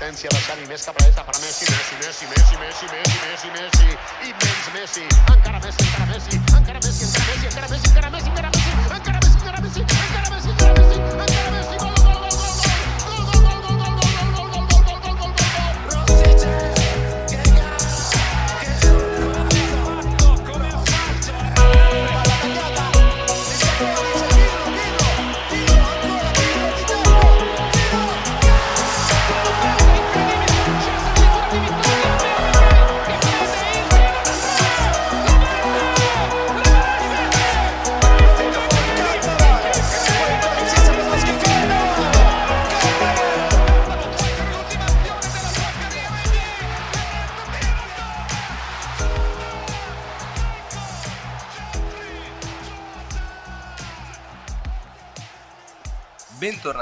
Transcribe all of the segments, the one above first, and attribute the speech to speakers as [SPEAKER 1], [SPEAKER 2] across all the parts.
[SPEAKER 1] Atenție la Xavi, més cap a l'est, per a Messi, Messi, Messi, Messi, Messi, Messi, Messi, Messi, immens Messi, encara Messi, encara Messi, encara Messi, encara Messi, encara Messi, encara Messi, encara Messi, encara Messi, encara Messi, encara Messi, encara Messi, encara Messi, gol, gol,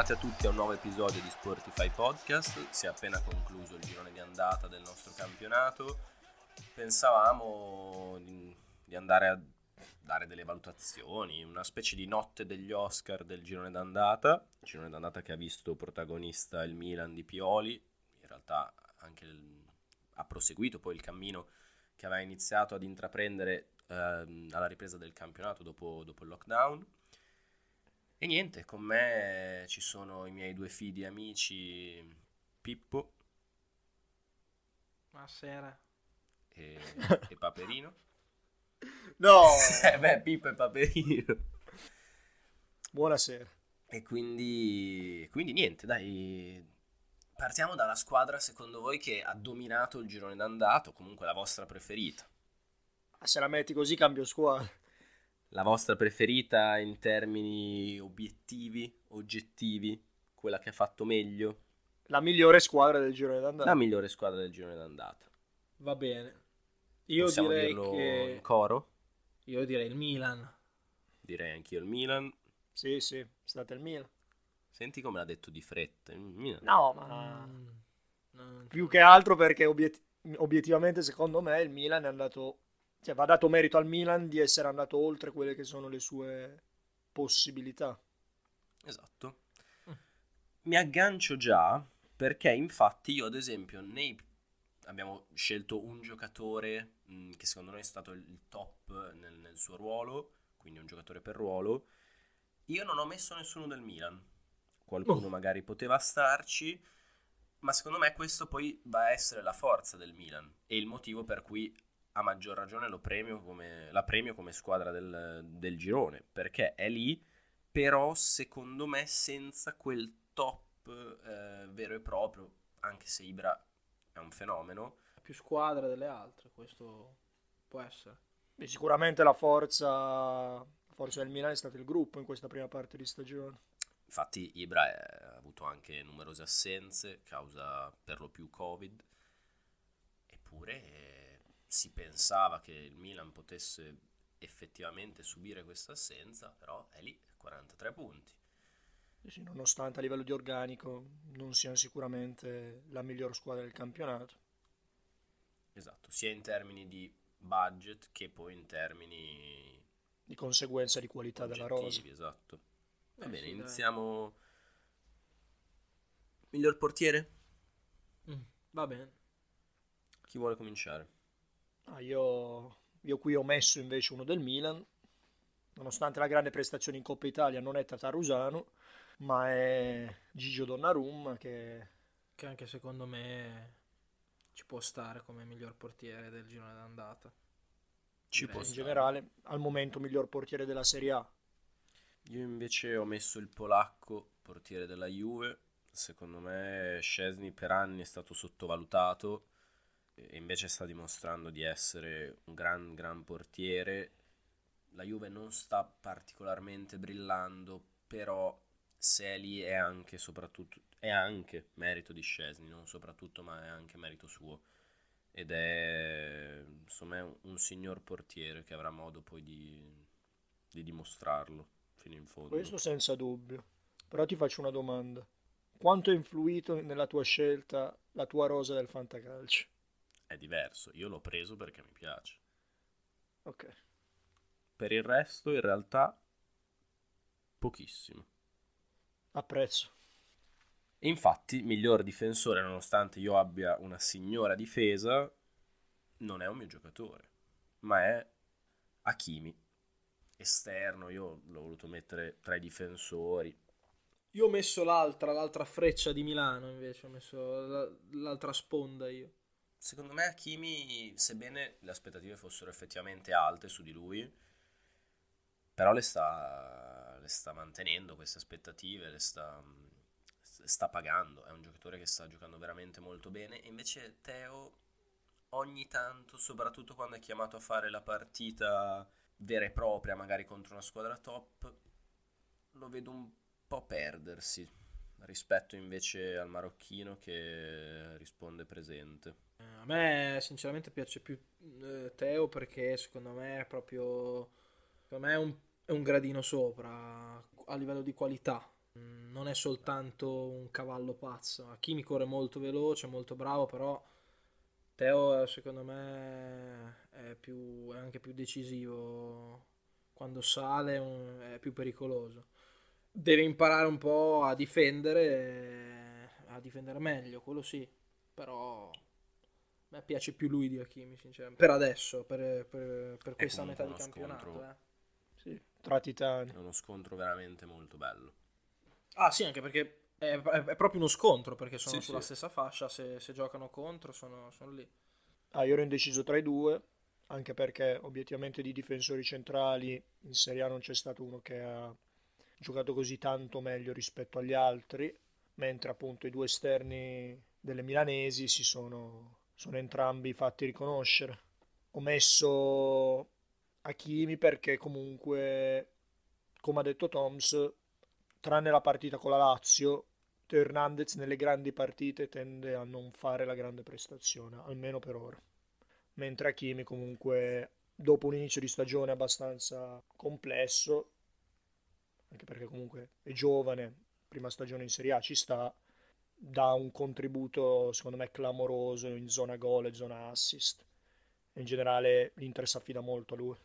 [SPEAKER 2] Bentornati a tutti a un nuovo episodio di Sportify Podcast. Si è appena concluso il girone di andata del nostro campionato. Pensavamo di, andare a dare delle valutazioni, una specie di notte degli Oscar del girone d'andata. Il girone d'andata che ha visto protagonista il Milan di Pioli. In realtà anche il, ha proseguito poi il cammino che aveva iniziato ad intraprendere ehm, alla ripresa del campionato dopo, dopo il lockdown e niente, con me ci sono i miei due fidi amici Pippo
[SPEAKER 3] Buonasera.
[SPEAKER 2] e, e Paperino.
[SPEAKER 4] No,
[SPEAKER 2] eh beh, Pippo e Paperino.
[SPEAKER 4] buonasera.
[SPEAKER 2] E quindi, quindi niente, dai, partiamo dalla squadra secondo voi che ha dominato il girone d'andato, comunque la vostra preferita.
[SPEAKER 4] Ah, Se la metti così cambio squadra.
[SPEAKER 2] La vostra preferita in termini obiettivi, oggettivi, quella che ha fatto meglio,
[SPEAKER 4] La migliore squadra del girone d'andata.
[SPEAKER 2] la migliore squadra del girone d'andata.
[SPEAKER 3] Va bene. Io
[SPEAKER 2] Possiamo
[SPEAKER 3] direi
[SPEAKER 2] dirlo in
[SPEAKER 3] che
[SPEAKER 2] coro?
[SPEAKER 3] io direi il Milan.
[SPEAKER 2] Direi anch'io il Milan.
[SPEAKER 4] Sì, sì, è stato il Milan.
[SPEAKER 2] Senti come l'ha detto di fretta. il Milan.
[SPEAKER 4] No, ma
[SPEAKER 3] Mm,
[SPEAKER 4] più che altro perché obiet- obiettivamente secondo me il Milan è andato... Cioè va dato merito al Milan di essere andato oltre quelle che sono le sue possibilità.
[SPEAKER 2] Esatto. Mi aggancio già perché infatti io ad esempio nei... abbiamo scelto un giocatore mh, che secondo noi è stato il il top nel, nel suo ruolo, quindi un giocatore per ruolo. Io non ho messo nessuno del Milan. Qualcuno
[SPEAKER 4] Oh.
[SPEAKER 2] magari poteva starci, ma secondo me questo poi va a essere la forza del Milan e il motivo per cui a maggior ragione lo premio come, la premio come squadra del, del girone, perché è lì però secondo me senza quel top eh, vero e proprio, anche se Ibra è un fenomeno,
[SPEAKER 3] più squadra delle altre, questo può essere.
[SPEAKER 4] E sicuramente la forza, forza del Milan è stato il gruppo in questa prima parte di stagione.
[SPEAKER 2] infatti Ibra è- ha avuto anche numerose assenze, causa per lo più Covid, eppure eh, si pensava che il Milan potesse effettivamente subire questa assenza, però è lì, 43 punti.
[SPEAKER 4] Sì, nonostante a livello di organico non siano sicuramente la miglior squadra del campionato.
[SPEAKER 2] Esatto, sia in termini di budget che poi in termini
[SPEAKER 4] Di conseguenza di qualità della rosa.
[SPEAKER 2] esatto. Va
[SPEAKER 3] Eh
[SPEAKER 2] bene,
[SPEAKER 3] sì, dai.
[SPEAKER 2] iniziamo. Miglior portiere?
[SPEAKER 3] Mm, va bene.
[SPEAKER 2] Chi vuole cominciare?
[SPEAKER 4] Ah, io, io qui ho messo invece uno del Milan, nonostante la grande prestazione in Coppa Italia non è Tatarusano, ma è Gigio Donnarumma che
[SPEAKER 3] Che anche secondo me ci può stare come miglior portiere del girone d'andata.
[SPEAKER 2] Ci
[SPEAKER 3] Direi.
[SPEAKER 2] può
[SPEAKER 4] in
[SPEAKER 2] stare.
[SPEAKER 4] generale al momento miglior portiere della Serie A.
[SPEAKER 2] Io invece ho messo il polacco, portiere della Juve. Secondo me Scesni per anni è stato sottovalutato e invece sta dimostrando di essere un gran gran portiere. La Juve non sta particolarmente brillando, però se è lì è anche soprattutto è anche merito di Scesni, non soprattutto, ma è anche merito suo. Ed è insomma è un, un signor portiere che avrà modo poi di, di dimostrarlo fino in fondo.
[SPEAKER 4] Questo senza dubbio. Però ti faccio una domanda. Quanto ha influito nella tua scelta la tua rosa del fantacalcio?
[SPEAKER 2] È diverso, io l'ho preso perché mi piace.
[SPEAKER 4] Ok.
[SPEAKER 2] Per il resto, in realtà, pochissimo.
[SPEAKER 4] Apprezzo.
[SPEAKER 2] E infatti, miglior difensore, nonostante io abbia una signora difesa, non è un mio giocatore, ma è Hakimi, esterno. Io l'ho voluto mettere tra i difensori.
[SPEAKER 3] Io ho messo l'altra, l'altra freccia di Milano invece, ho messo la- l'altra sponda io.
[SPEAKER 2] Secondo me Hakimi, sebbene le aspettative fossero effettivamente alte su di lui, però le sta, le sta mantenendo queste aspettative, le sta, sta pagando. È un giocatore che sta giocando veramente molto bene. E invece Teo, ogni tanto, soprattutto quando è chiamato a fare la partita vera e propria, magari contro una squadra top, lo vedo un po' perdersi rispetto invece al marocchino che risponde presente.
[SPEAKER 3] Eh, A me sinceramente piace più eh, Teo perché secondo me è proprio secondo me è un, è un gradino sopra a livello di qualità. Mm, Non è soltanto un cavallo pazzo. Hakimi corre molto veloce, molto bravo, però Teo eh, secondo me è, più, è anche più decisivo. Quando sale è più pericoloso. Deve imparare un po' a difendere, a difendere meglio, quello sì. Però me piace più lui di Hakimi, sinceramente. Per adesso, per, per- per questa metà di campionato.
[SPEAKER 2] scontro.
[SPEAKER 3] eh.
[SPEAKER 4] Sì, tra titani.
[SPEAKER 2] È uno scontro veramente molto bello.
[SPEAKER 3] Ah sì, anche perché è, è- è proprio uno scontro, perché sono
[SPEAKER 2] Sì,
[SPEAKER 3] sulla
[SPEAKER 2] sì.
[SPEAKER 3] stessa fascia, se, se giocano contro sono, sono lì.
[SPEAKER 4] Ah, io ero indeciso tra i due, anche perché obiettivamente di difensori centrali in Serie A non c'è stato uno che ha giocato così tanto meglio rispetto agli altri, mentre appunto i due esterni delle milanesi si sono, sono entrambi fatti riconoscere. Ho messo Hakimi perché comunque, come ha detto Toms, tranne la partita con la Lazio, Teo Hernandez nelle grandi partite tende a non fare la grande prestazione, almeno per ora. Mentre Hakimi comunque, dopo un inizio di stagione abbastanza complesso, anche perché comunque è giovane, prima stagione in Serie A ci sta, dà un contributo secondo me clamoroso in zona gol e zona assist. In generale l'Inter si affida molto a lui.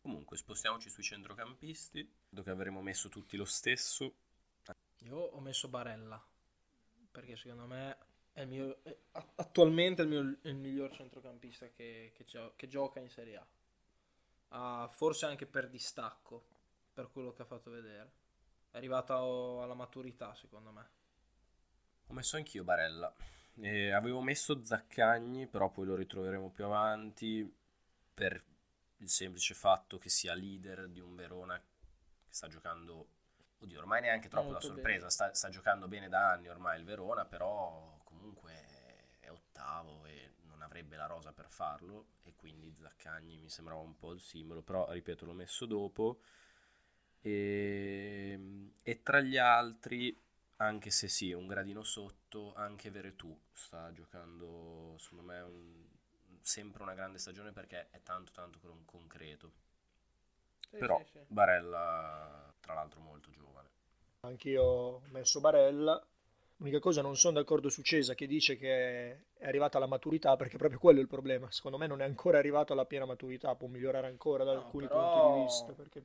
[SPEAKER 2] Comunque, spostiamoci sui centrocampisti, dove avremo messo tutti lo stesso.
[SPEAKER 3] Io ho messo Barella, perché secondo me è il mio, è attualmente è il, mio- è il miglior centrocampista che, che gio- che gioca in Serie A. Ah, forse anche per distacco, per quello che ha fatto vedere. È arrivato alla maturità, secondo me.
[SPEAKER 2] Ho messo anch'io Barella. E avevo messo Zaccagni, però poi lo ritroveremo più avanti per il semplice fatto che sia leader di un Verona che sta giocando, oddio, ormai neanche troppo da sorpresa, sta, sta giocando bene da anni ormai il Verona, però comunque è ottavo e non avrebbe la rosa per farlo e quindi Zaccagni mi sembrava un po' il simbolo, però ripeto l'ho messo dopo. E, e tra gli altri anche se sì, è un gradino sotto, anche Veretù sta giocando, secondo me, un- sempre una grande stagione perché è tanto tanto con- concreto.
[SPEAKER 3] Sì,
[SPEAKER 2] Però
[SPEAKER 3] sì, sì.
[SPEAKER 2] Barella, tra l'altro, molto giovane.
[SPEAKER 4] Anch'io ho messo Barella. L'unica cosa, non sono d'accordo su Cesa che dice che è arrivata alla maturità, perché proprio quello è il problema. Secondo me non è ancora arrivato alla piena maturità, può migliorare ancora da
[SPEAKER 3] No,
[SPEAKER 4] alcuni
[SPEAKER 3] però-
[SPEAKER 4] punti di vista. Perché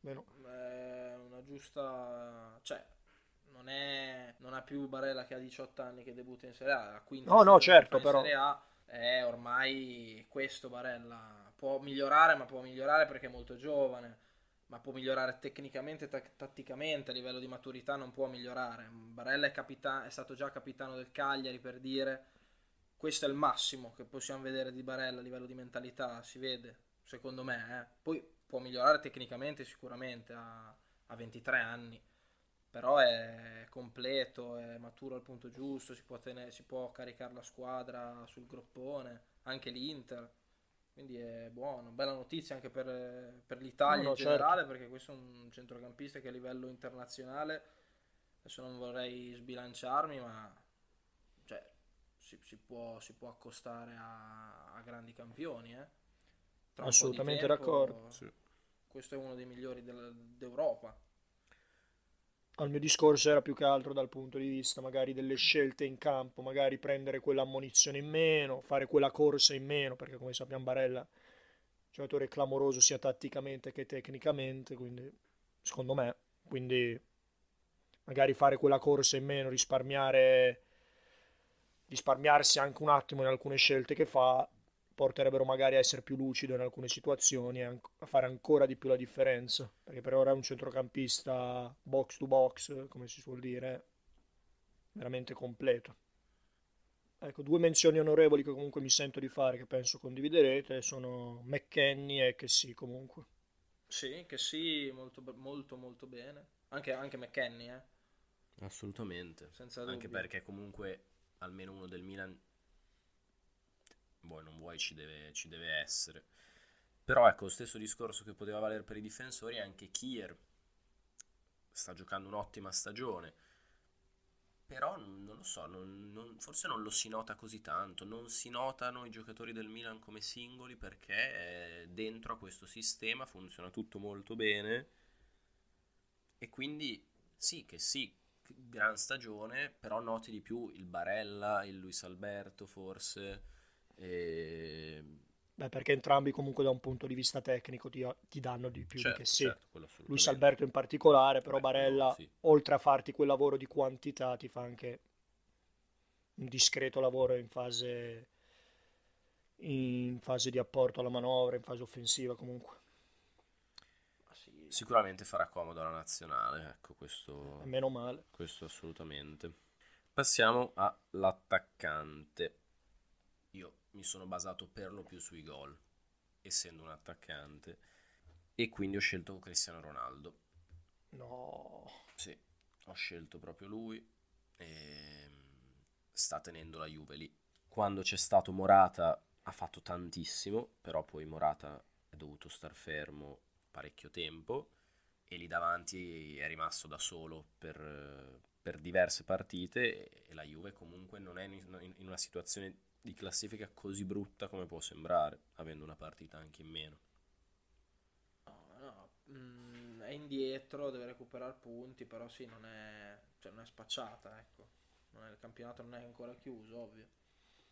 [SPEAKER 4] meno-
[SPEAKER 3] È una giusta... cioè, non, è... non ha più Barella che ha 18 anni che debutta in Serie A, la quinta
[SPEAKER 4] No, no, certo,
[SPEAKER 3] in
[SPEAKER 4] però.
[SPEAKER 3] Serie A è ormai questo Barella. Può migliorare, ma può migliorare perché è molto giovane. Ma può migliorare tecnicamente, tac- tatticamente, a livello di maturità non può migliorare. Barella è, capita- è stato già capitano del Cagliari per dire questo è il massimo che possiamo vedere di Barella a livello di mentalità, si vede, secondo me. eh. Poi può migliorare tecnicamente sicuramente a, a 23 anni, però è completo, è maturo al punto giusto, si può, tenere- si può caricare la squadra sul groppone, anche l'Inter. Quindi è buono, bella notizia anche per, per l'Italia
[SPEAKER 4] No, no,
[SPEAKER 3] in
[SPEAKER 4] certo.
[SPEAKER 3] generale, perché questo è un centrocampista che a livello internazionale, adesso non vorrei sbilanciarmi, ma cioè, si, si può, si può accostare a, a grandi campioni. Eh.
[SPEAKER 4] Assolutamente
[SPEAKER 3] tempo,
[SPEAKER 4] d'accordo.
[SPEAKER 3] Questo è uno dei migliori del- d'Europa.
[SPEAKER 4] Al mio discorso era più che altro dal punto di vista magari delle scelte in campo, magari prendere quell'ammonizione in meno, fare quella corsa in meno, perché come sappiamo Barella è un giocatore clamoroso sia tatticamente che tecnicamente, quindi secondo me, quindi magari fare quella corsa in meno, risparmiare, risparmiarsi anche un attimo in alcune scelte che fa, porterebbero magari a essere più lucido in alcune situazioni e a fare ancora di più la differenza. Perché per ora è un centrocampista box to box, come si suol dire, veramente completo. Ecco, due menzioni onorevoli che comunque mi sento di fare, che penso condividerete, sono McKenny e che sì, comunque.
[SPEAKER 3] Sì, che sì, molto, molto, molto bene. Anche, anche McKenny, eh.
[SPEAKER 2] Assolutamente.
[SPEAKER 3] Senza
[SPEAKER 2] Anche
[SPEAKER 3] dubbio.
[SPEAKER 2] perché comunque almeno uno del Milan, vuoi non vuoi, ci deve, ci deve essere. Però ecco, lo stesso discorso che poteva valere per i difensori, anche Kier sta giocando un'ottima stagione. Però non lo so, non- non- forse non lo si nota così tanto, non si notano i giocatori del Milan come singoli perché eh, dentro a questo sistema funziona tutto molto bene e quindi sì che sì, gran stagione, però noti di più il Barella, il Luis Alberto forse, e...
[SPEAKER 4] Beh, perché entrambi comunque da un punto di vista tecnico ti, ti danno di più
[SPEAKER 2] certo,
[SPEAKER 4] di che sì.
[SPEAKER 2] certo,
[SPEAKER 4] Luis. Alberto in particolare, però
[SPEAKER 2] Beh,
[SPEAKER 4] Barella,
[SPEAKER 2] no, sì.
[SPEAKER 4] oltre a farti quel lavoro di quantità, ti fa anche un discreto lavoro in fase, in fase di apporto alla manovra, in fase offensiva comunque.
[SPEAKER 2] Sicuramente farà comodo alla nazionale, ecco questo...
[SPEAKER 4] E meno male.
[SPEAKER 2] Questo assolutamente. Passiamo all'attaccante. Io mi sono basato per lo più sui gol, essendo un attaccante, e quindi ho scelto Cristiano Ronaldo.
[SPEAKER 4] No,
[SPEAKER 2] Sì, ho scelto proprio lui e sta tenendo la Juve lì. Quando c'è stato Morata ha fatto tantissimo, però poi Morata è dovuto star fermo parecchio tempo e lì davanti è rimasto da solo per, per diverse partite e la Juve comunque non è in una situazione di classifica così brutta come può sembrare, avendo una partita anche in meno.
[SPEAKER 3] No, no, mm, è indietro, deve recuperare punti, però sì, non è, cioè, non è spacciata, ecco. Non è- il campionato non è ancora chiuso, ovvio.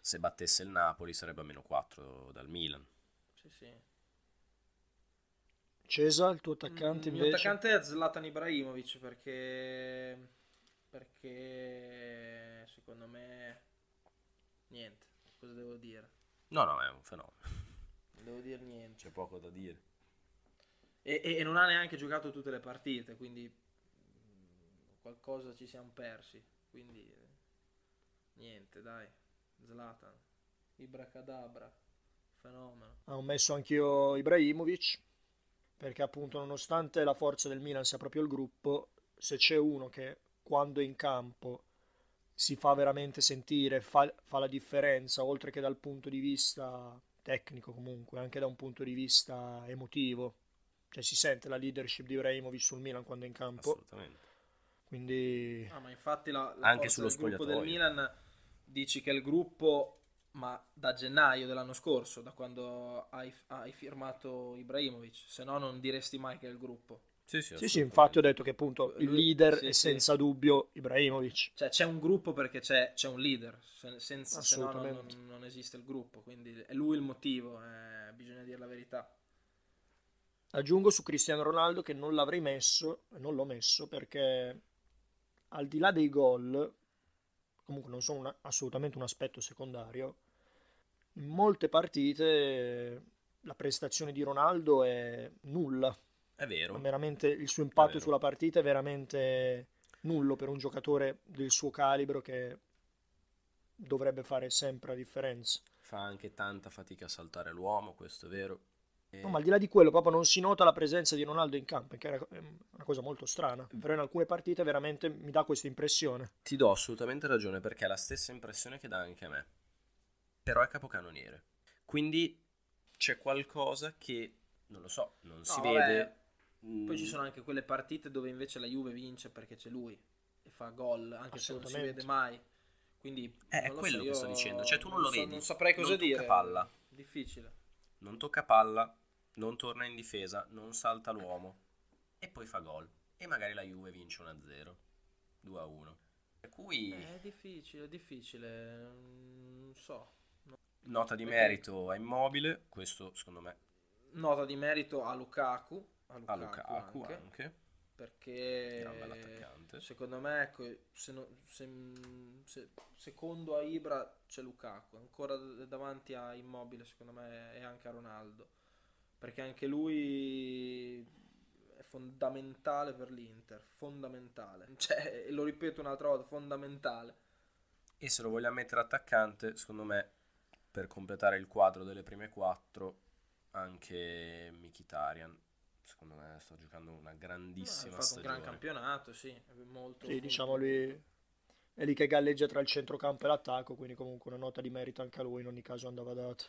[SPEAKER 2] Se battesse il Napoli sarebbe a meno 4 dal Milan.
[SPEAKER 3] Sì, sì.
[SPEAKER 4] Cesa, il tuo attaccante
[SPEAKER 3] Mm, Il
[SPEAKER 4] invece?
[SPEAKER 3] mio attaccante è Zlatan Ibrahimovic perché perché secondo me niente, cosa devo dire?
[SPEAKER 2] No, no, è un fenomeno,
[SPEAKER 3] Non devo dire niente.
[SPEAKER 2] c'è poco da dire.
[SPEAKER 3] E, e- e non ha neanche giocato tutte le partite, quindi mm, qualcosa ci siamo persi. Quindi eh, niente, dai. Zlatan, Ibracadabra, fenomeno.
[SPEAKER 4] Ah, ho messo anch'io Ibrahimovic perché appunto nonostante la forza del Milan sia proprio il gruppo, se c'è uno che quando è in campo si fa veramente sentire, fa, fa la differenza, oltre che dal punto di vista tecnico comunque, anche da un punto di vista emotivo, cioè si sente la leadership di Ibrahimovic sul Milan quando è in campo,
[SPEAKER 2] Assolutamente.
[SPEAKER 4] quindi
[SPEAKER 3] Ah, ma infatti la, la
[SPEAKER 2] Anche
[SPEAKER 3] forza
[SPEAKER 2] sullo
[SPEAKER 3] del gruppo del. Milan dici che il gruppo, ma da gennaio dell'anno scorso, da quando hai, hai firmato Ibrahimovic, se no non diresti mai che è il gruppo.
[SPEAKER 2] Sì, sì,
[SPEAKER 4] sì sì, infatti ho detto che appunto il leader
[SPEAKER 3] sì,
[SPEAKER 4] è
[SPEAKER 3] sì.
[SPEAKER 4] senza dubbio Ibrahimovic.
[SPEAKER 3] Cioè c'è un gruppo perché c'è, c'è un leader, se, senza, se no non,
[SPEAKER 4] Assolutamente.
[SPEAKER 3] non- esiste il gruppo, quindi è lui il motivo, eh, bisogna dire la verità.
[SPEAKER 4] Aggiungo su Cristiano Ronaldo che non l'avrei messo, e non l'ho messo perché al di là dei gol, comunque non sono una- assolutamente un aspetto secondario, in molte partite la prestazione di Ronaldo è nulla,
[SPEAKER 2] È vero.
[SPEAKER 4] veramente il suo impatto sulla partita è veramente nullo per un giocatore del suo calibro che dovrebbe fare sempre la differenza.
[SPEAKER 2] Fa anche tanta fatica a saltare l'uomo, questo è vero. E-
[SPEAKER 4] No, ma al di là di quello, proprio non si nota la presenza di Ronaldo in campo, che è una cosa molto strana. Però in alcune partite veramente mi dà questa impressione.
[SPEAKER 2] Ti do assolutamente ragione perché è la stessa impressione che dà anche a me. Però è capocannoniere. Quindi c'è qualcosa che, non lo so, non si
[SPEAKER 3] No,
[SPEAKER 2] vede.
[SPEAKER 3] Vabbè, Poi
[SPEAKER 2] Mm,
[SPEAKER 3] ci sono anche quelle partite dove invece la Juve vince perché c'è lui e fa gol, anche se non si vede mai. Quindi
[SPEAKER 2] Eh, è
[SPEAKER 3] non lo
[SPEAKER 2] quello
[SPEAKER 3] so,
[SPEAKER 2] che sto dicendo, cioè tu non lo
[SPEAKER 3] so-
[SPEAKER 2] vedi,
[SPEAKER 3] Non saprei cosa
[SPEAKER 2] non tocca
[SPEAKER 3] dire.
[SPEAKER 2] palla.
[SPEAKER 3] Difficile.
[SPEAKER 2] Non tocca palla, non torna in difesa, non salta l'uomo e poi fa gol. E magari la Juve vince 1-0, 2-1. Per cui
[SPEAKER 3] Eh, È difficile, è difficile. Non so.
[SPEAKER 2] nota di merito a Immobile, questo secondo me
[SPEAKER 3] Nota di merito a Lukaku. A
[SPEAKER 2] a
[SPEAKER 3] Lukaku,
[SPEAKER 2] Lukaku
[SPEAKER 3] anche.
[SPEAKER 2] anche. Era un bel
[SPEAKER 3] perché
[SPEAKER 2] attaccante.
[SPEAKER 3] secondo me ecco, se no- se- se- secondo a Ibra c'è Lukaku ancora davanti a Immobile secondo me e anche a Ronaldo perché anche lui è fondamentale per l'Inter fondamentale cioè lo ripeto un'altra volta fondamentale
[SPEAKER 2] E se lo vogliamo mettere attaccante, secondo me, per completare il quadro delle prime quattro, anche Mkhitaryan. Secondo me sta giocando una
[SPEAKER 3] ha
[SPEAKER 2] grandissima
[SPEAKER 3] fatto un gran
[SPEAKER 2] stagione.
[SPEAKER 3] campionato sì è molto,
[SPEAKER 4] Sì,
[SPEAKER 3] molto-
[SPEAKER 4] diciamo lui è lì che galleggia tra il centrocampo e l'attacco, quindi comunque una nota di merito anche a lui, in ogni caso andava data.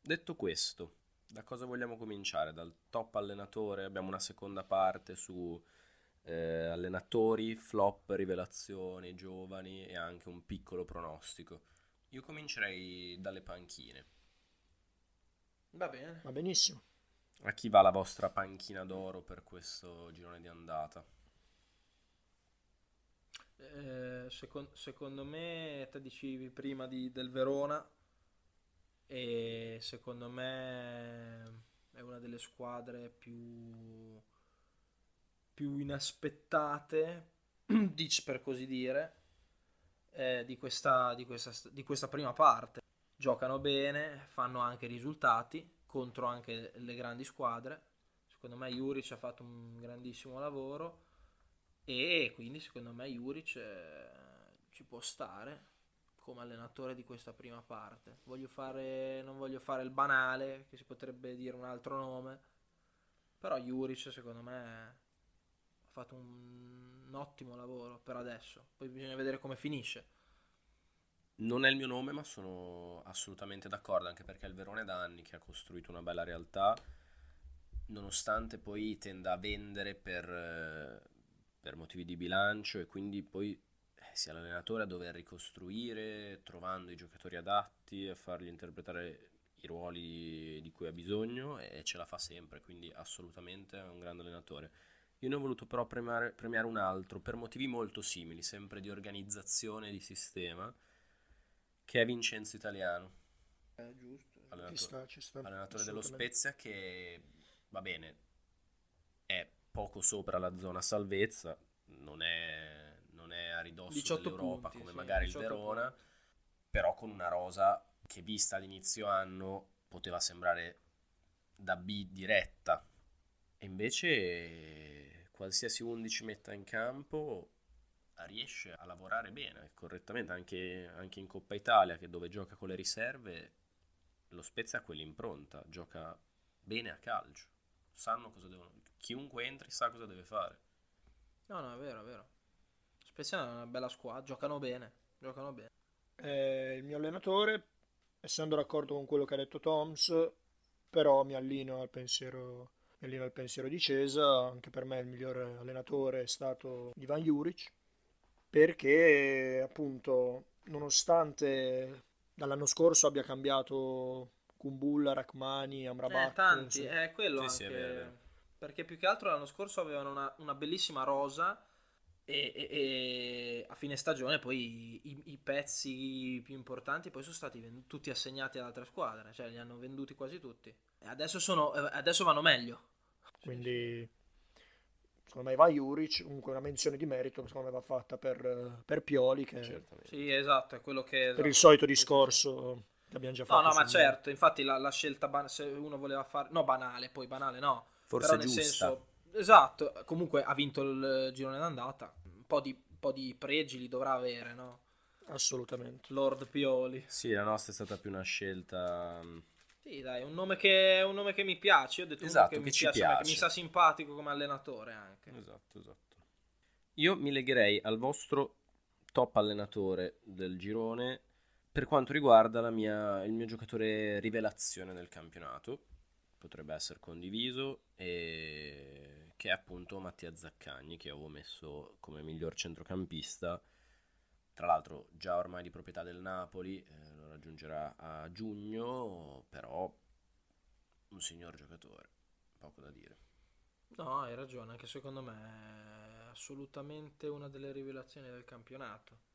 [SPEAKER 2] Detto questo, da cosa vogliamo cominciare? Dal top allenatore, abbiamo una seconda parte su eh, allenatori, flop, rivelazioni, giovani e anche un piccolo pronostico. Io comincerei dalle panchine.
[SPEAKER 3] va bene
[SPEAKER 4] Va benissimo.
[SPEAKER 2] A chi va la vostra panchina d'oro per questo girone di andata?
[SPEAKER 3] Eh, secon- secondo me te dicevi prima di- del Verona e secondo me è una delle squadre più, più inaspettate, dic- per così dire, eh, di, questa, di, questa, st- di questa prima parte. Giocano bene, fanno anche risultati contro anche le grandi squadre. Secondo me Juric ha fatto un grandissimo lavoro e quindi secondo me Juric eh, ci può stare come allenatore di questa prima parte. Voglio fare, non voglio fare il banale, che si potrebbe dire un altro nome, però Juric secondo me ha fatto un, un ottimo lavoro per adesso. Poi bisogna vedere come finisce.
[SPEAKER 2] Non è il mio nome, ma sono assolutamente d'accordo, anche perché il Verone è da anni che ha costruito una bella realtà, nonostante poi tenda a vendere per, eh, per motivi di bilancio e quindi poi eh, sia l'allenatore a dover ricostruire, trovando i giocatori adatti, a fargli interpretare i ruoli di cui ha bisogno e ce la fa sempre, quindi assolutamente è un grande allenatore. Io ne ho voluto però premiare, premiare un altro per motivi molto simili, sempre di organizzazione, di sistema, che è Vincenzo Italiano,
[SPEAKER 3] È giusto.
[SPEAKER 4] Ci
[SPEAKER 2] allenatore,
[SPEAKER 4] sta, ci sta.
[SPEAKER 2] allenatore dello. Spezia che va bene, è poco sopra la zona salvezza, non è, non è a ridosso
[SPEAKER 3] 18
[SPEAKER 2] dell'Europa
[SPEAKER 3] punti,
[SPEAKER 2] come
[SPEAKER 3] sì,
[SPEAKER 2] magari il
[SPEAKER 3] 18
[SPEAKER 2] Verona,
[SPEAKER 3] punti.
[SPEAKER 2] però con una rosa che vista all'inizio anno poteva sembrare da B diretta e invece qualsiasi 11 metta in campo riesce a lavorare bene, correttamente, anche, anche in Coppa Italia, che dove gioca con le riserve, lo Spezia ha quell'impronta, gioca bene a calcio, sanno cosa devono, chiunque entri sa cosa deve fare.
[SPEAKER 3] No, no, è vero, è vero. Spezia è una bella squadra, giocano bene, giocano bene.
[SPEAKER 4] Eh, il mio allenatore, essendo d'accordo con quello che ha detto Toms, però mi allino al pensiero, mi allino al pensiero di Cesa, anche per me il migliore allenatore è stato Ivan Juric, perché appunto nonostante dall'anno scorso abbia cambiato Kumbulla, Rachmani, Amrabat,
[SPEAKER 3] Eh, tanti, è quello
[SPEAKER 2] Sì, sì,
[SPEAKER 3] anche.
[SPEAKER 2] vero.
[SPEAKER 3] Perché più che altro l'anno scorso avevano una, una bellissima rosa e, e- e a fine stagione poi i, i pezzi più importanti poi sono stati vendu- tutti assegnati ad altre squadre, cioè li hanno venduti quasi tutti. E adesso, sono, eh, adesso vanno meglio.
[SPEAKER 4] quindi secondo me Ivan Juric, comunque una menzione di merito secondo me va fatta per, per Pioli, che
[SPEAKER 2] Certamente.
[SPEAKER 3] Sì, esatto, è quello che...
[SPEAKER 4] per il
[SPEAKER 3] esatto.
[SPEAKER 4] solito discorso che abbiamo già
[SPEAKER 3] No,
[SPEAKER 4] fatto.
[SPEAKER 3] no, ma
[SPEAKER 4] sul-
[SPEAKER 3] certo, infatti la, la scelta, ban- se uno voleva fare... No, banale, poi banale no.
[SPEAKER 2] Forse
[SPEAKER 3] però nel
[SPEAKER 2] giusta.
[SPEAKER 3] senso... Esatto, comunque ha vinto il girone d'andata, un po' di, un po' di pregi li dovrà avere, no?
[SPEAKER 4] Assolutamente.
[SPEAKER 3] Lord Pioli.
[SPEAKER 2] Sì, la nostra è stata più una scelta
[SPEAKER 3] Sì, dai, un nome che, un nome che mi piace. Io ho detto
[SPEAKER 2] Esatto,
[SPEAKER 3] che,
[SPEAKER 2] che
[SPEAKER 3] mi
[SPEAKER 2] ci
[SPEAKER 3] piace, me, che
[SPEAKER 2] piace.
[SPEAKER 3] mi sta simpatico come allenatore anche.
[SPEAKER 2] Esatto, esatto. Io mi legherei al vostro top allenatore del girone per quanto riguarda la mia- il mio giocatore rivelazione del campionato. Potrebbe essere condiviso, e che è appunto Mattia Zaccagni, che avevo messo come miglior centrocampista. Tra l'altro, già ormai di proprietà del Napoli, eh, raggiungerà a giugno, però un signor giocatore, poco da dire.
[SPEAKER 3] No, hai ragione, anche secondo me è assolutamente una delle rivelazioni del campionato.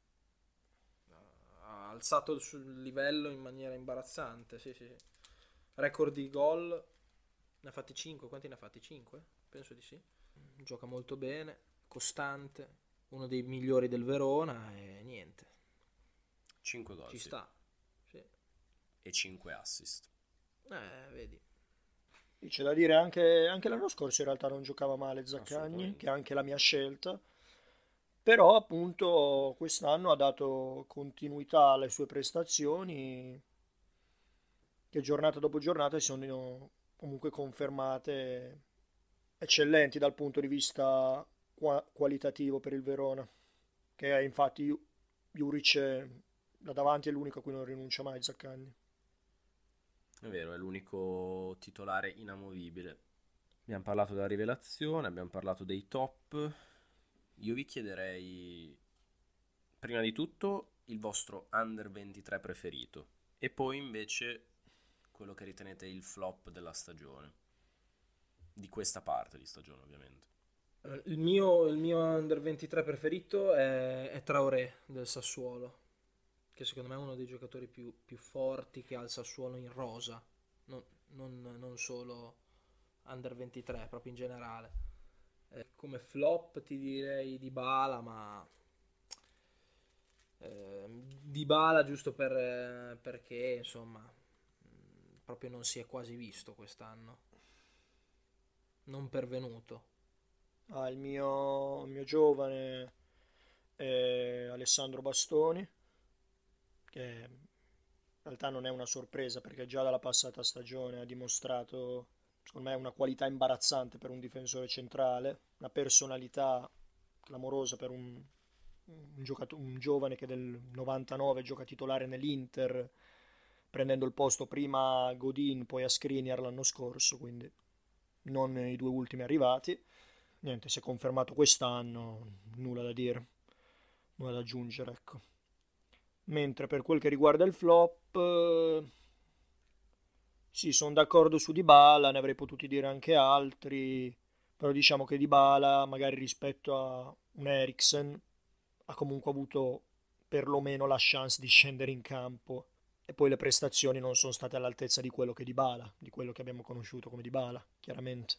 [SPEAKER 3] Ha alzato il suo livello in maniera imbarazzante, sì, sì. sì. Record di gol, ne ha fatti 5, quanti ne ha fatti? 5? Penso di sì. gioca molto bene, costante, uno dei migliori del Verona e niente,
[SPEAKER 2] 5 gol
[SPEAKER 3] ci
[SPEAKER 2] sì.
[SPEAKER 3] sta.
[SPEAKER 2] E 5 assist.
[SPEAKER 3] Eh, vedi.
[SPEAKER 4] C'è da dire anche, anche l'anno scorso in realtà non giocava male Zaccagni, che è anche la mia scelta, però appunto quest'anno ha dato continuità alle sue prestazioni che giornata dopo giornata si sono comunque confermate eccellenti dal punto di vista qua- qualitativo per il Verona, che è infatti Ju- Juric da davanti è l'unico a cui non rinuncia mai Zaccagni.
[SPEAKER 2] È vero, è l'unico titolare inamovibile. Abbiamo parlato della rivelazione, abbiamo parlato dei top. Io vi chiederei, prima di tutto, il vostro under 23 preferito e poi invece quello che ritenete il flop della stagione. Di questa parte di stagione, ovviamente.
[SPEAKER 3] Eh, Il mio, il mio under 23 preferito è, è Traoré del Sassuolo, che secondo me è uno dei giocatori più, più forti che ha il Sassuolo in rosa, non, non- non solo under 23, proprio in generale. Eh, come flop ti direi Dybala, ma eh, Dybala giusto per, perché insomma mh, proprio non si è quasi visto quest'anno, non pervenuto.
[SPEAKER 4] Ah, il mio, il mio giovane Alessandro Bastoni, che in realtà non è una sorpresa perché già dalla passata stagione ha dimostrato, secondo me, una qualità imbarazzante per un difensore centrale, una personalità clamorosa per un, un giocato- un giovane che del 99 gioca titolare nell'Inter, prendendo il posto prima a Godin, poi a Skriniar l'anno scorso, quindi non i due ultimi arrivati niente, si è confermato quest'anno, nulla da dire, nulla da aggiungere, ecco. Mentre per quel che riguarda il flop, eh, sì, sono d'accordo su Dybala, ne avrei potuti dire anche altri, però diciamo che Dybala, magari rispetto a un Eriksen, ha comunque avuto perlomeno la chance di scendere in campo e poi le prestazioni non sono state all'altezza di quello che Dybala, di quello che abbiamo conosciuto come Dybala, chiaramente.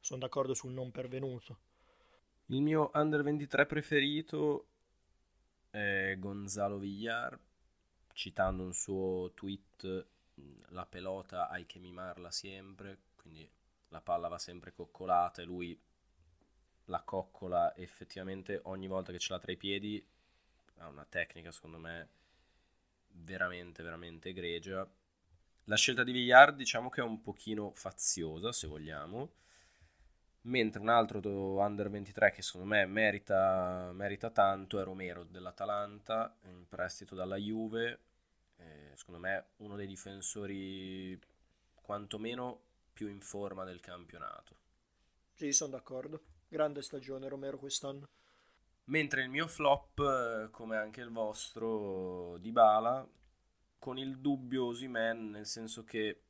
[SPEAKER 4] Sono d'accordo sul non pervenuto.
[SPEAKER 2] Il mio under 23 preferito è Gonzalo Villar, citando un suo tweet, la pelota hai che mimarla sempre, quindi la palla va sempre coccolata e lui la coccola effettivamente ogni volta che ce l'ha tra i piedi, ha una tecnica secondo me veramente veramente egregia. La scelta di Villar diciamo che è un pochino faziosa se vogliamo, mentre un altro under 23 che secondo me merita, merita tanto è Romero dell'Atalanta, in prestito dalla Juve, Eh, secondo me uno dei difensori quantomeno più in forma del campionato.
[SPEAKER 4] Sì, sono d'accordo. Grande stagione Romero quest'anno.
[SPEAKER 2] Mentre il mio flop, eh, come anche il vostro, Dybala, con il dubbio Osimhen, nel senso che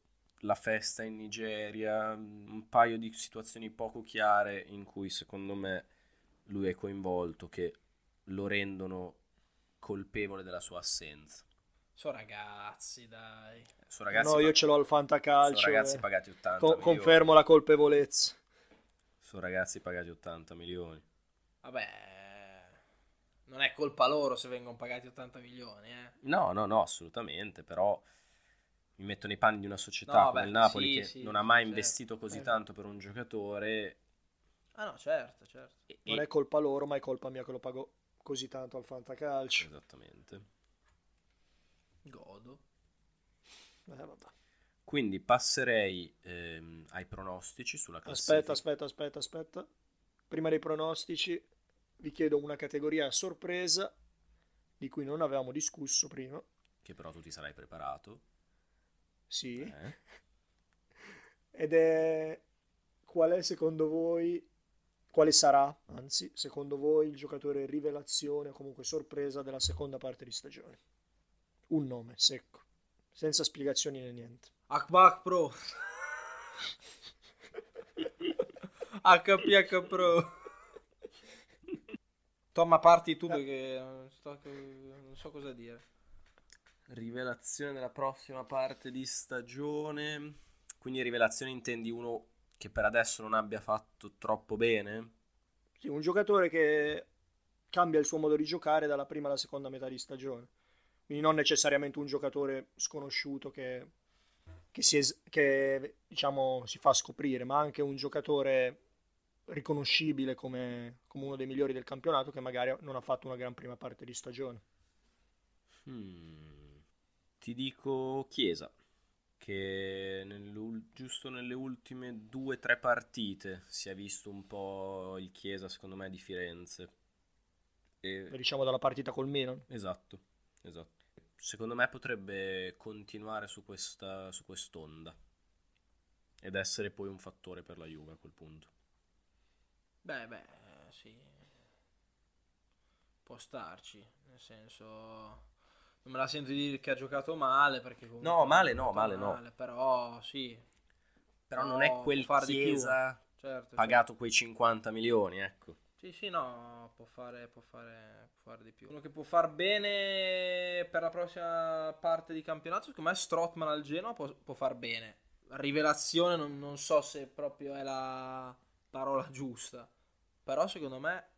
[SPEAKER 2] la festa in Nigeria, un paio di situazioni poco chiare in cui secondo me lui è coinvolto, che lo rendono colpevole della sua assenza.
[SPEAKER 3] So ragazzi, dai.
[SPEAKER 2] Sono ragazzi,
[SPEAKER 4] no, io
[SPEAKER 2] pa-
[SPEAKER 4] ce l'ho al fantacalcio.
[SPEAKER 2] sono ragazzi
[SPEAKER 4] eh.
[SPEAKER 2] pagati 80
[SPEAKER 4] Co-
[SPEAKER 2] milioni.
[SPEAKER 4] confermo la colpevolezza.
[SPEAKER 2] Sono ragazzi pagati 80 milioni.
[SPEAKER 3] Vabbè, non è colpa loro se vengono pagati 80 milioni, eh.
[SPEAKER 2] No, no, no, assolutamente, però mi metto nei panni di una società
[SPEAKER 3] No,
[SPEAKER 2] come
[SPEAKER 3] beh,
[SPEAKER 2] il Napoli
[SPEAKER 3] sì,
[SPEAKER 2] che
[SPEAKER 3] sì,
[SPEAKER 2] non ha mai
[SPEAKER 3] certo.
[SPEAKER 2] investito così
[SPEAKER 4] Eh.
[SPEAKER 2] tanto per un giocatore.
[SPEAKER 3] Ah no, certo, certo.
[SPEAKER 2] e-
[SPEAKER 4] Non
[SPEAKER 2] e-
[SPEAKER 4] è colpa loro, ma è colpa mia che lo pago così tanto al fantacalcio.
[SPEAKER 2] Esattamente.
[SPEAKER 3] Godo.
[SPEAKER 4] Eh, vabbè.
[SPEAKER 2] Quindi passerei ehm, ai pronostici sulla classifica.
[SPEAKER 4] Aspetta, aspetta, aspetta, aspetta. Prima dei pronostici vi chiedo una categoria a sorpresa di cui non avevamo discusso prima.
[SPEAKER 2] Che però tu ti sarai preparato.
[SPEAKER 4] Sì.
[SPEAKER 2] eh?
[SPEAKER 4] Ed è qual è secondo voi, quale sarà, anzi, secondo voi il giocatore rivelazione o comunque sorpresa della seconda parte di stagione? Un nome secco, senza spiegazioni né niente.
[SPEAKER 3] Akbak Pro. HPH Pro. Tomma parti tu perché non so, non so cosa dire.
[SPEAKER 2] Rivelazione della prossima parte di stagione. Quindi rivelazione intendi uno che per adesso non abbia fatto troppo bene?
[SPEAKER 4] Sì, un giocatore che cambia il suo modo di giocare dalla prima alla seconda metà di stagione. Quindi non necessariamente un giocatore sconosciuto che, che, si, es- che diciamo, si fa scoprire, ma anche un giocatore riconoscibile come, come uno dei migliori del campionato che magari non ha fatto una gran prima parte di stagione.
[SPEAKER 2] Hmm. Ti dico Chiesa, che nel, giusto nelle ultime due o tre partite si è visto un po' il Chiesa, secondo me, di Firenze.
[SPEAKER 4] E... Diciamo dalla partita col Milan.
[SPEAKER 2] Esatto, esatto. Secondo me potrebbe continuare su, questa, su quest'onda ed essere poi un fattore per la Juve a quel punto.
[SPEAKER 3] Beh, beh, sì. Può starci, nel senso non me la sento di dire che ha giocato male perché
[SPEAKER 2] No, male no, male, male no.
[SPEAKER 3] Però sì.
[SPEAKER 2] Però non è quel Chiesa certo, pagato certo. quei 50 milioni, ecco.
[SPEAKER 3] Sì, sì, no, può fare, può, fare, può fare di più. Uno che può far bene per la prossima parte di campionato, secondo me Strottman al Genoa può, può far bene. Rivelazione non, non so se proprio è la parola giusta, però secondo me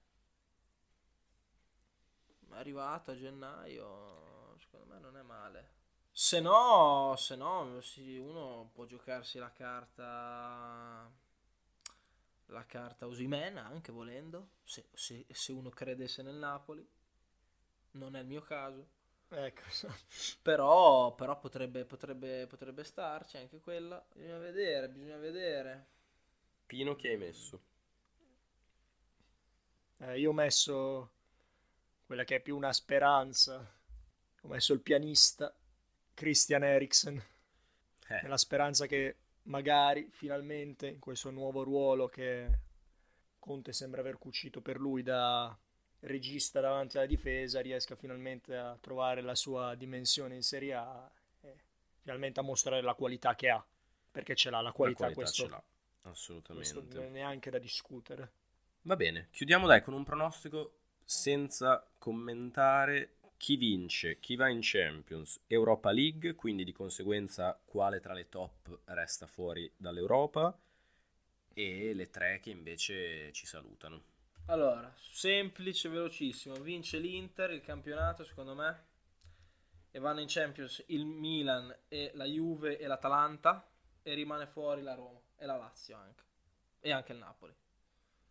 [SPEAKER 3] è arrivato a gennaio, secondo me non è male. Se no, se no sì, uno può giocarsi la carta la carta Osimen anche volendo, se, se, se, uno credesse nel Napoli. Non è il mio caso.
[SPEAKER 4] Ecco.
[SPEAKER 3] però, però potrebbe, potrebbe, potrebbe starci anche quella. Bisogna vedere, bisogna vedere.
[SPEAKER 2] Pino che hai messo?
[SPEAKER 4] Eh, io ho messo quella che è più una speranza. Ho messo il pianista Christian Eriksen. Eh. Nella speranza che magari finalmente in questo nuovo ruolo che Conte sembra aver cucito per lui da regista davanti alla difesa riesca finalmente a trovare la sua dimensione in Serie A e finalmente a mostrare la qualità che ha perché ce l'ha la qualità,
[SPEAKER 2] la qualità
[SPEAKER 4] questo,
[SPEAKER 2] ce l'ha assolutamente
[SPEAKER 4] questo non è neanche da discutere
[SPEAKER 2] va bene chiudiamo dai con un pronostico senza commentare chi vince, chi va in Champions, Europa League, quindi di conseguenza quale tra le top resta fuori dall'Europa e le tre che invece ci salutano.
[SPEAKER 3] Allora, semplice, velocissimo, vince l'Inter il campionato secondo me e vanno in Champions il Milan e la Juve e l'Atalanta e rimane fuori la Roma e la Lazio anche e anche il Napoli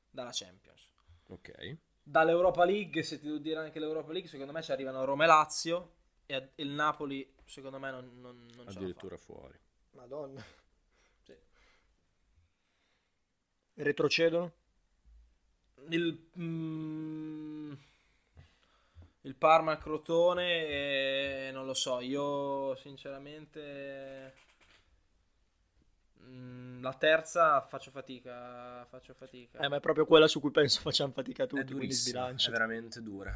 [SPEAKER 3] dalla Champions.
[SPEAKER 2] Ok
[SPEAKER 3] dall'Europa League, se ti devo dire anche l'Europa League, secondo me ci arrivano Roma e Lazio e il Napoli, secondo me, non, non, non
[SPEAKER 2] Addirittura fuori.
[SPEAKER 4] Madonna. Sì. Retrocedono?
[SPEAKER 3] Il, mm, il Parma Crotone, eh, non lo so, io sinceramente la terza faccio fatica, faccio fatica.
[SPEAKER 4] Eh, ma è proprio quella su cui penso facciamo fatica tutti, quindi sbilancio.
[SPEAKER 2] È veramente dura.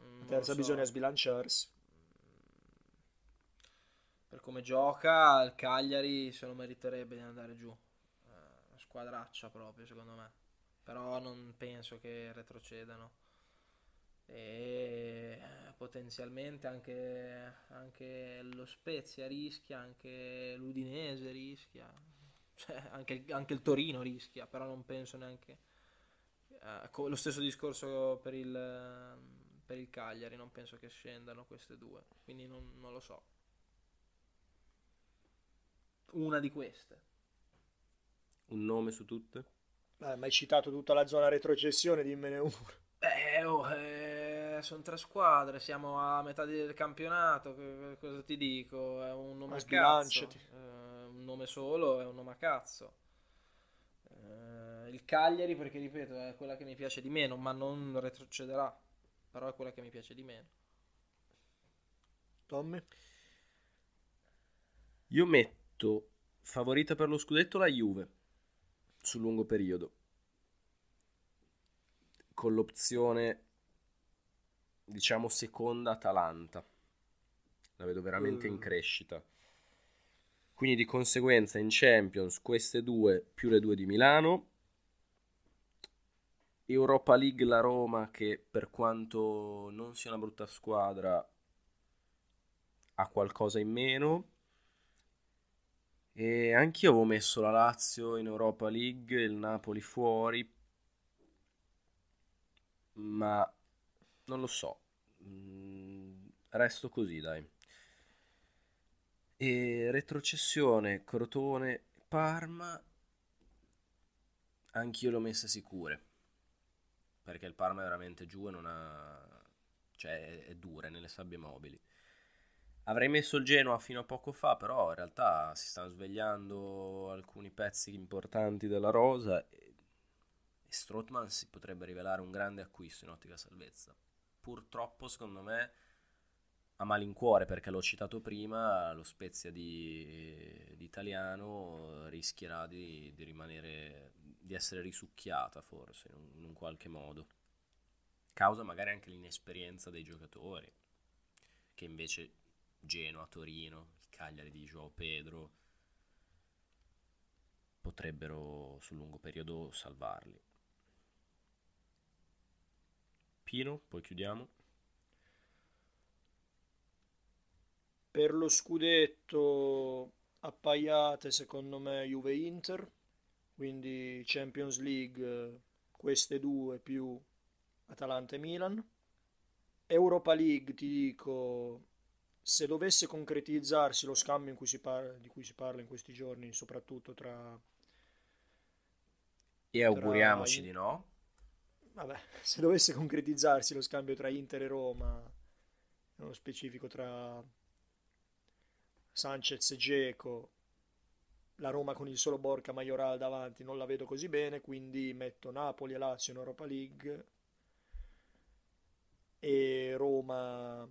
[SPEAKER 4] Mm, la terza so. bisogna sbilanciarsi.
[SPEAKER 3] Per come gioca, il Cagliari se lo meriterebbe di andare giù. Eh, squadraccia proprio, secondo me. Però non penso che retrocedano e potenzialmente anche, anche lo Spezia rischia, anche l'Udinese rischia, cioè anche, anche, il Torino rischia, però non penso neanche... Eh, lo stesso discorso per il, per il Cagliari, non penso che scendano queste due, quindi non, non lo so. Una di queste.
[SPEAKER 2] Un nome su tutte?
[SPEAKER 4] Beh, ma hai citato tutta la zona retrocessione, dimmene uno.
[SPEAKER 3] Eh, oh, eh sono tre squadre, siamo a metà del campionato, cosa ti dico? È un nome a cazzo. Eh, un nome solo è un nome a cazzo. Eh, il Cagliari, perché ripeto, è quella che mi piace di meno, ma non retrocederà. Però è quella che mi piace di meno.
[SPEAKER 4] Tommy?
[SPEAKER 2] Io metto favorita per lo scudetto la Juve sul lungo periodo con l'opzione diciamo seconda Atalanta. La vedo veramente mm. in crescita. Quindi di conseguenza in Champions queste due più le due di Milano. Europa League la Roma che per quanto non sia una brutta squadra ha qualcosa in meno. E anch'io avevo messo la Lazio in Europa League, il Napoli fuori, ma non lo so. Mm, resto così, dai. E retrocessione, Crotone, Parma, anch'io l'ho messa sicure. Perché il Parma è veramente giù e non ha... cioè è, dura, nelle sabbie mobili. Avrei messo il Genoa fino a poco fa, però in realtà si stanno svegliando alcuni pezzi importanti della rosa e, e si potrebbe rivelare un grande acquisto in ottica salvezza. Purtroppo, secondo me, a malincuore, perché l'ho citato prima, lo Spezia di, di italiano rischierà di, di, rimanere, di essere risucchiata forse in un, in un qualche modo. Causa magari anche l'inesperienza dei giocatori, che invece Genoa, Torino, il Cagliari di Joao Pedro potrebbero sul lungo periodo salvarli. Pino, poi chiudiamo.
[SPEAKER 4] Per lo scudetto appaiate secondo me Juve Inter, quindi Champions League queste due più Atalanta e Milan. Europa League ti dico se dovesse concretizzarsi lo scambio cui parla, di cui si parla in questi giorni, soprattutto tra...
[SPEAKER 2] E auguriamoci tra... di no.
[SPEAKER 4] Vabbè, se dovesse concretizzarsi lo scambio tra Inter e Roma, nello specifico tra Sanchez e Geco, la Roma con il solo Borca Majoral davanti non la vedo così bene, quindi metto Napoli e Lazio in Europa League e Roma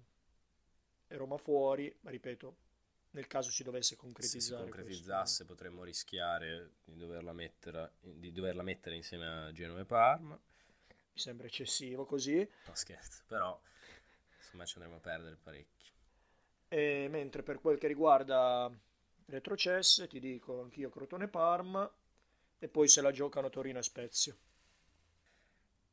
[SPEAKER 4] e Roma fuori, ma ripeto, nel caso si dovesse concretizzare. Se si
[SPEAKER 2] concretizzasse questo. potremmo rischiare di doverla, mettere, di doverla mettere insieme a Genova e Parma.
[SPEAKER 4] Mi sembra eccessivo così.
[SPEAKER 2] No scherzo, però insomma ci andremo a perdere parecchio.
[SPEAKER 4] E mentre per quel che riguarda retrocesse, ti dico anch'io Crotone Parma e poi se la giocano Torino e Spezia.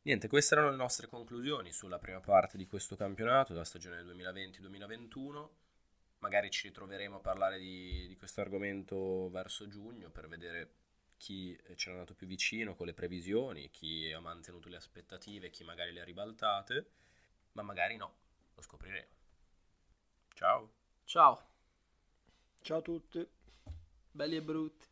[SPEAKER 2] Niente, queste erano le nostre conclusioni sulla prima parte di questo campionato, della stagione 2020-2021. Magari ci ritroveremo a parlare di, di questo argomento verso giugno per vedere chi ci è andato più vicino con le previsioni, chi ha mantenuto le aspettative, chi magari le ha ribaltate, ma magari no, lo scopriremo. Ciao.
[SPEAKER 3] Ciao.
[SPEAKER 4] Ciao a tutti.
[SPEAKER 3] Belli e brutti.